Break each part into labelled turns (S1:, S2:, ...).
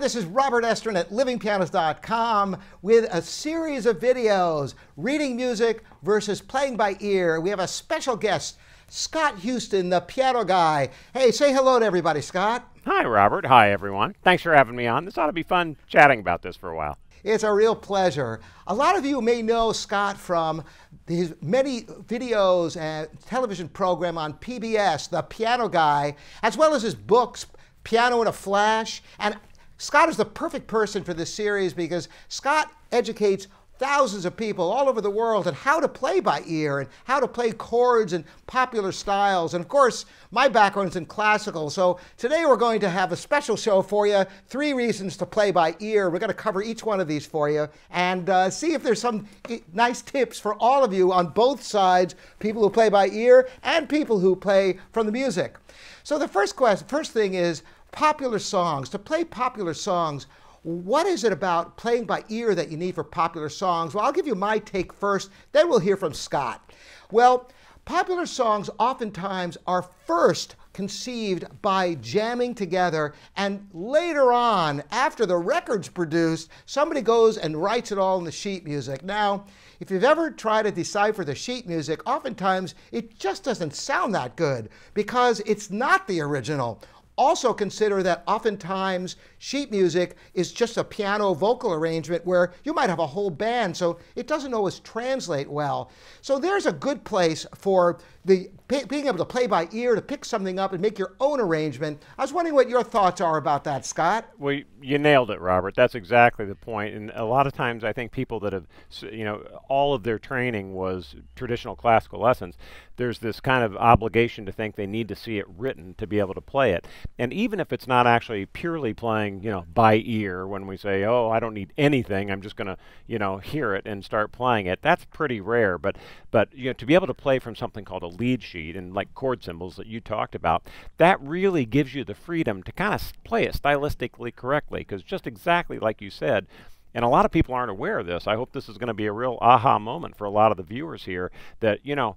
S1: this is Robert Estrin at livingpianos.com with a series of videos reading music versus playing by ear. We have a special guest, Scott Houston, the piano guy. Hey, say hello to everybody, Scott.
S2: Hi, Robert. Hi, everyone. Thanks for having me on. This ought to be fun chatting about this for a while.
S1: It's a real pleasure. A lot of you may know Scott from his many videos and television program on PBS, The Piano Guy, as well as his books, Piano in a Flash. And Scott is the perfect person for this series because Scott educates thousands of people all over the world on how to play by ear and how to play chords and popular styles. And of course, my background is in classical, so today we're going to have a special show for you three reasons to play by ear. We're going to cover each one of these for you and uh, see if there's some nice tips for all of you on both sides people who play by ear and people who play from the music. So, the first, question, first thing is popular songs. To play popular songs, what is it about playing by ear that you need for popular songs? Well, I'll give you my take first, then we'll hear from Scott. Well, popular songs oftentimes are first conceived by jamming together, and later on, after the record's produced, somebody goes and writes it all in the sheet music. Now, if you've ever tried to decipher the sheet music, oftentimes it just doesn't sound that good because it's not the original. Also consider that oftentimes sheet music is just a piano vocal arrangement where you might have a whole band, so it doesn't always translate well. So there's a good place for the being able to play by ear to pick something up and make your own arrangement. I was wondering what your thoughts are about that, Scott.
S2: Well, you nailed it, Robert. That's exactly the point. And a lot of times, I think people that have, you know, all of their training was traditional classical lessons. There's this kind of obligation to think they need to see it written to be able to play it. And even if it's not actually purely playing, you know, by ear, when we say, "Oh, I don't need anything. I'm just going to, you know, hear it and start playing it," that's pretty rare. But, but you know, to be able to play from something called a lead sheet and like chord symbols that you talked about, that really gives you the freedom to kind of play it stylistically correctly. Because just exactly like you said, and a lot of people aren't aware of this. I hope this is going to be a real aha moment for a lot of the viewers here that, you know,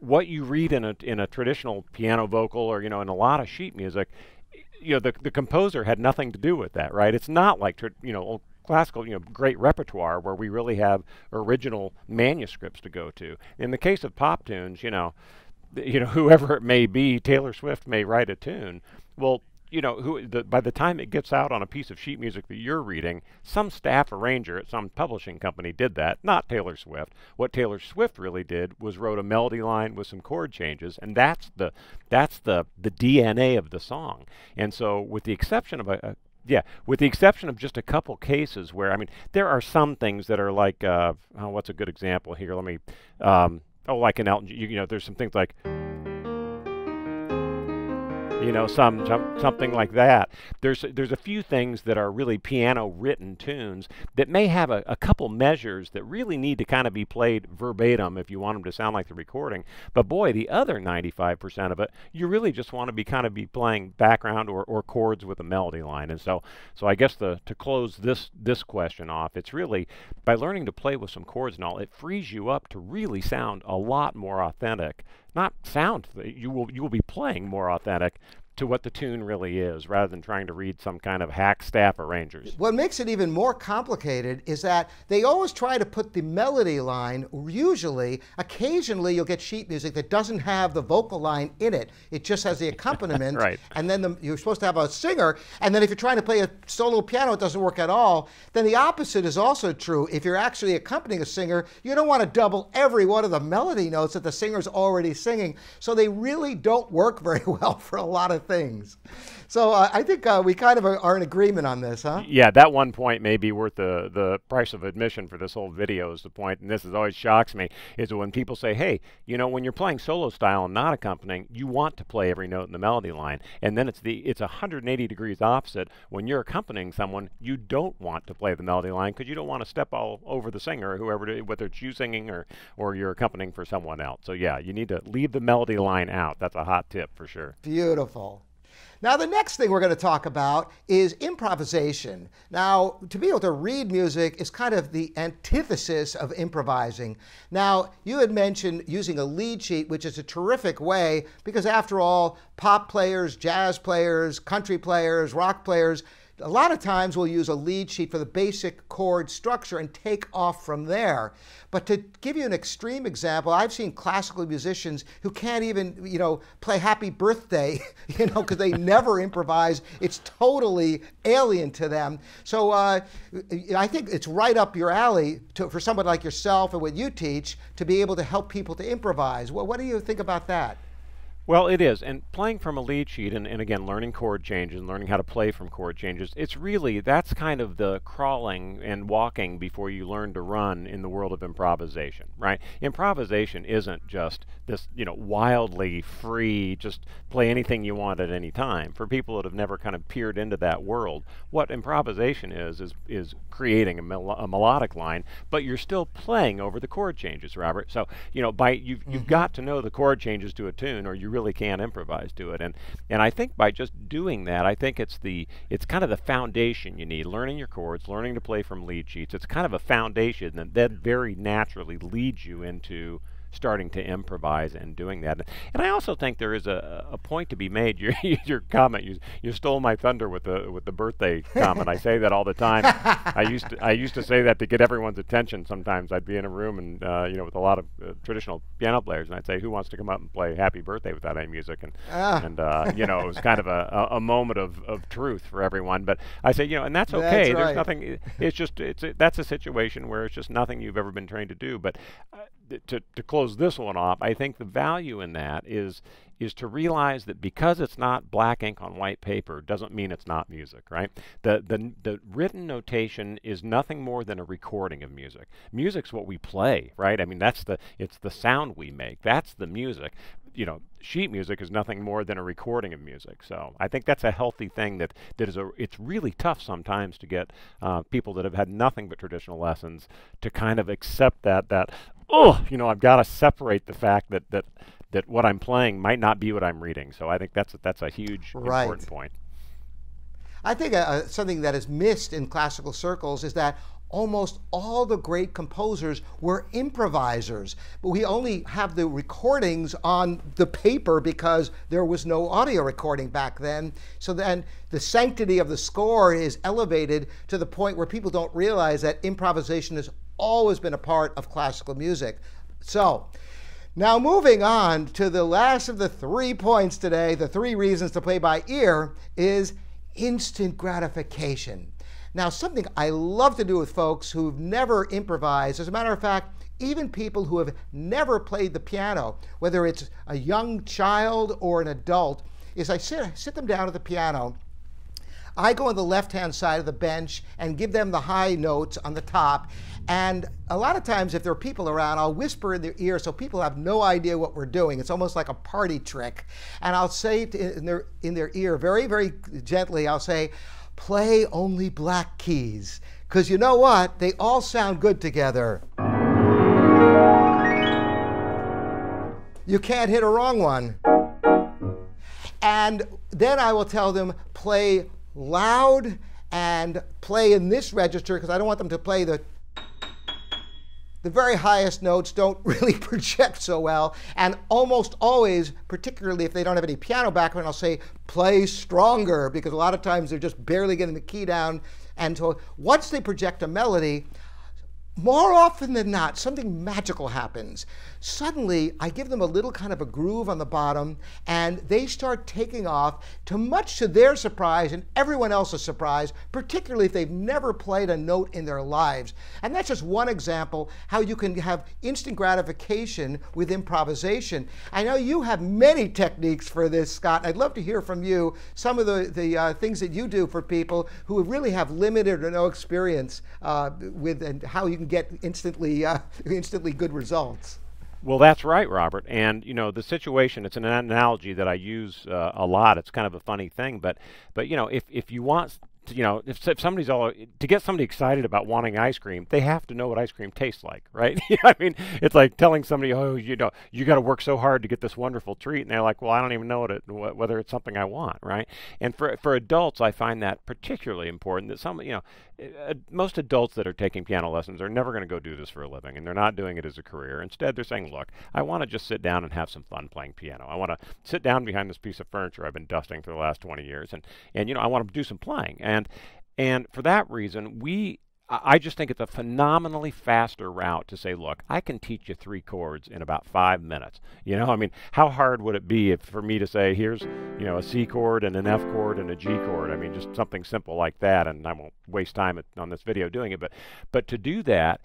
S2: what you read in a in a traditional piano vocal or you know in a lot of sheet music you know the the composer had nothing to do with that right it's not like you know classical, you know, great repertoire where we really have original manuscripts to go to. In the case of pop tunes, you know, you know, whoever it may be, Taylor Swift may write a tune. Well, you know, who the, by the time it gets out on a piece of sheet music that you're reading, some staff arranger at some publishing company did that, not Taylor Swift. What Taylor Swift really did was wrote a melody line with some chord changes, and that's the that's the the DNA of the song. And so, with the exception of a, a yeah, with the exception of just a couple cases where, I mean, there are some things that are like, uh, oh, what's a good example here? Let me, um, oh, like an Elton, you, you know, there's some things like you know, some, some something like that. There's there's a few things that are really piano written tunes that may have a, a couple measures that really need to kind of be played verbatim if you want them to sound like the recording. But boy, the other 95% of it, you really just want to be kind of be playing background or, or chords with a melody line. And so so I guess the to close this this question off, it's really by learning to play with some chords and all, it frees you up to really sound a lot more authentic not sound. You will you will be playing more authentic to what the tune really is rather than trying to read some kind of hack staff arrangers.
S1: What makes it even more complicated is that they always try to put the melody line, usually, occasionally you'll get sheet music that doesn't have the vocal line in it. It just has the accompaniment.
S2: right.
S1: And then the, you're supposed to have a singer. And then if you're trying to play a solo piano, it doesn't work at all. Then the opposite is also true. If you're actually accompanying a singer, you don't want to double every one of the melody notes that the singer's already singing. So they really don't work very well for a lot of things. So uh, I think uh, we kind of are in agreement on this, huh?
S2: Yeah, that one point may be worth the, the price of admission for this whole video is the point, and this is always shocks me, is when people say, hey, you know, when you're playing solo style and not accompanying, you want to play every note in the melody line. And then it's the it's 180 degrees opposite. When you're accompanying someone, you don't want to play the melody line because you don't want to step all over the singer, or whoever, whether it's you singing or, or you're accompanying for someone else. So yeah, you need to leave the melody line out. That's a hot tip for sure.
S1: Beautiful. Now, the next thing we're going to talk about is improvisation. Now, to be able to read music is kind of the antithesis of improvising. Now, you had mentioned using a lead sheet, which is a terrific way because, after all, pop players, jazz players, country players, rock players, a lot of times we'll use a lead sheet for the basic chord structure and take off from there. But to give you an extreme example, I've seen classical musicians who can't even, you know, play Happy Birthday, you know, because they never improvise. It's totally alien to them. So uh, I think it's right up your alley to, for someone like yourself and what you teach to be able to help people to improvise. What do you think about that?
S2: Well, it is. And playing from a lead sheet and, and again, learning chord changes and learning how to play from chord changes, it's really, that's kind of the crawling and walking before you learn to run in the world of improvisation, right? Improvisation isn't just this, you know, wildly free, just play anything you want at any time. For people that have never kind of peered into that world, what improvisation is, is, is creating a, mel a melodic line, but you're still playing over the chord changes, Robert. So, you know, by, you've, mm -hmm. you've got to know the chord changes to a tune or you really can improvise to it. And and I think by just doing that, I think it's the it's kind of the foundation you need. Learning your chords, learning to play from lead sheets. It's kind of a foundation that that very naturally leads you into starting to improvise and doing that. And I also think there is a, a point to be made. Your, your comment, you, you stole my thunder with the with the birthday comment. I say that all the time. I used to I used to say that to get everyone's attention. Sometimes I'd be in a room and uh, you know with a lot of uh, traditional piano players, and I'd say, "Who wants to come up and play Happy Birthday without any music?" And ah. and uh, you know it was kind of a, a, a, moment of, of truth for everyone. But I say, you know, and that's okay.
S1: That's
S2: There's
S1: right.
S2: nothing. It's just it's a, that's a situation where it's just nothing you've ever been trained to do. But uh, to, to close this one off, I think the value in that is is to realize that because it's not black ink on white paper doesn't mean it's not music, right? The, the, the written notation is nothing more than a recording of music. Music's what we play, right? I mean, that's the, it's the sound we make. That's the music. You know, sheet music is nothing more than a recording of music. So I think that's a healthy thing that, that is a, it's really tough sometimes to get uh, people that have had nothing but traditional lessons to kind of accept that, that, oh, you know, I've got to separate the fact that that that what I'm playing might not be what I'm reading. So I think that's a, that's a huge
S1: right.
S2: important point.
S1: I think uh, uh, something that is missed in classical circles is that almost all the great composers were improvisers. But we only have the recordings on the paper because there was no audio recording back then. So then the sanctity of the score is elevated to the point where people don't realize that improvisation has always been a part of classical music. So, now moving on to the last of the three points today, the three reasons to play by ear is instant gratification. Now, something I love to do with folks who've never improvised, as a matter of fact, even people who have never played the piano, whether it's a young child or an adult, is I sit, sit them down at the piano I go on the left hand side of the bench and give them the high notes on the top. And a lot of times, if there are people around, I'll whisper in their ear so people have no idea what we're doing. It's almost like a party trick. And I'll say in their, in their ear, very, very gently, I'll say, play only black keys. Because you know what? They all sound good together. You can't hit a wrong one. And then I will tell them, play loud and play in this register because I don't want them to play the the very highest notes don't really project so well. And almost always, particularly if they don't have any piano background, I'll say play stronger because a lot of times they're just barely getting the key down. And so once they project a melody, more often than not, something magical happens. Suddenly, I give them a little kind of a groove on the bottom, and they start taking off to much to their surprise and everyone else's surprise, particularly if they've never played a note in their lives. And that's just one example how you can have instant gratification with improvisation. I know you have many techniques for this, Scott. I'd love to hear from you some of the, the uh, things that you do for people who really have limited or no experience uh, with and how you get instantly, uh, instantly good results.
S2: Well, that's right, Robert. And you know, the situation. It's an analogy that I use uh, a lot. It's kind of a funny thing, but but you know, if if you want you know, if, if, somebody's all to get somebody excited about wanting ice cream, they have to know what ice cream tastes like, right? I mean, it's like telling somebody, oh, you know, you got to work so hard to get this wonderful treat, and they're like, well, I don't even know what it, whether it's something I want, right? And for for adults, I find that particularly important. That some, you know, uh, most adults that are taking piano lessons are never going to go do this for a living, and they're not doing it as a career. Instead, they're saying, look, I want to just sit down and have some fun playing piano. I want to sit down behind this piece of furniture I've been dusting for the last 20 years, and and you know, I want to do some playing. And And and for that reason, we I just think it's a phenomenally faster route to say, look, I can teach you three chords in about five minutes. You know, I mean, how hard would it be if for me to say, here's, you know, a C chord and an F chord and a G chord? I mean, just something simple like that, and I won't waste time on this video doing it, but but to do that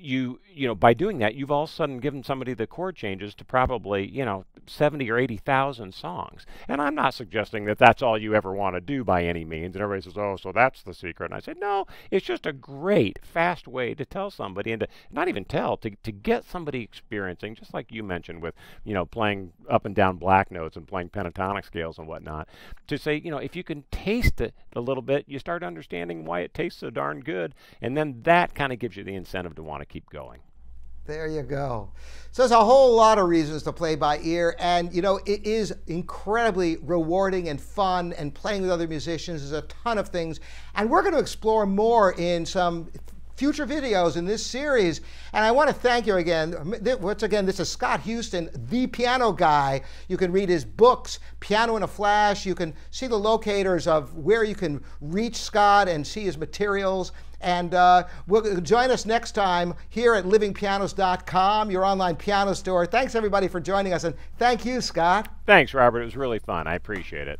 S2: you you know by doing that you've all of a sudden given somebody the chord changes to probably you know 70 or 80,000 songs. And I'm not suggesting that that's all you ever want to do by any means. And everybody says oh so that's the secret. And I said no it's just a great fast way to tell somebody and to not even tell to, to get somebody experiencing just like you mentioned with you know playing up and down black notes and playing pentatonic scales and whatnot to say you know if you can taste it a little bit you start understanding why it tastes so darn good. And then that kind of gives you the incentive to want to keep going.
S1: There you go. So there's a whole lot of reasons to play by ear, and you know it is incredibly rewarding and fun, and playing with other musicians is a ton of things, and we're going to explore more in some future videos in this series. And I want to thank you again. Once again, this is Scott Houston, the piano guy. You can read his books, Piano in a Flash. You can see the locators of where you can reach Scott and see his materials. And uh, we'll join us next time here at livingpianos.com, your online piano store. Thanks everybody for joining us, and thank you, Scott.
S2: Thanks, Robert. It was really fun. I appreciate it.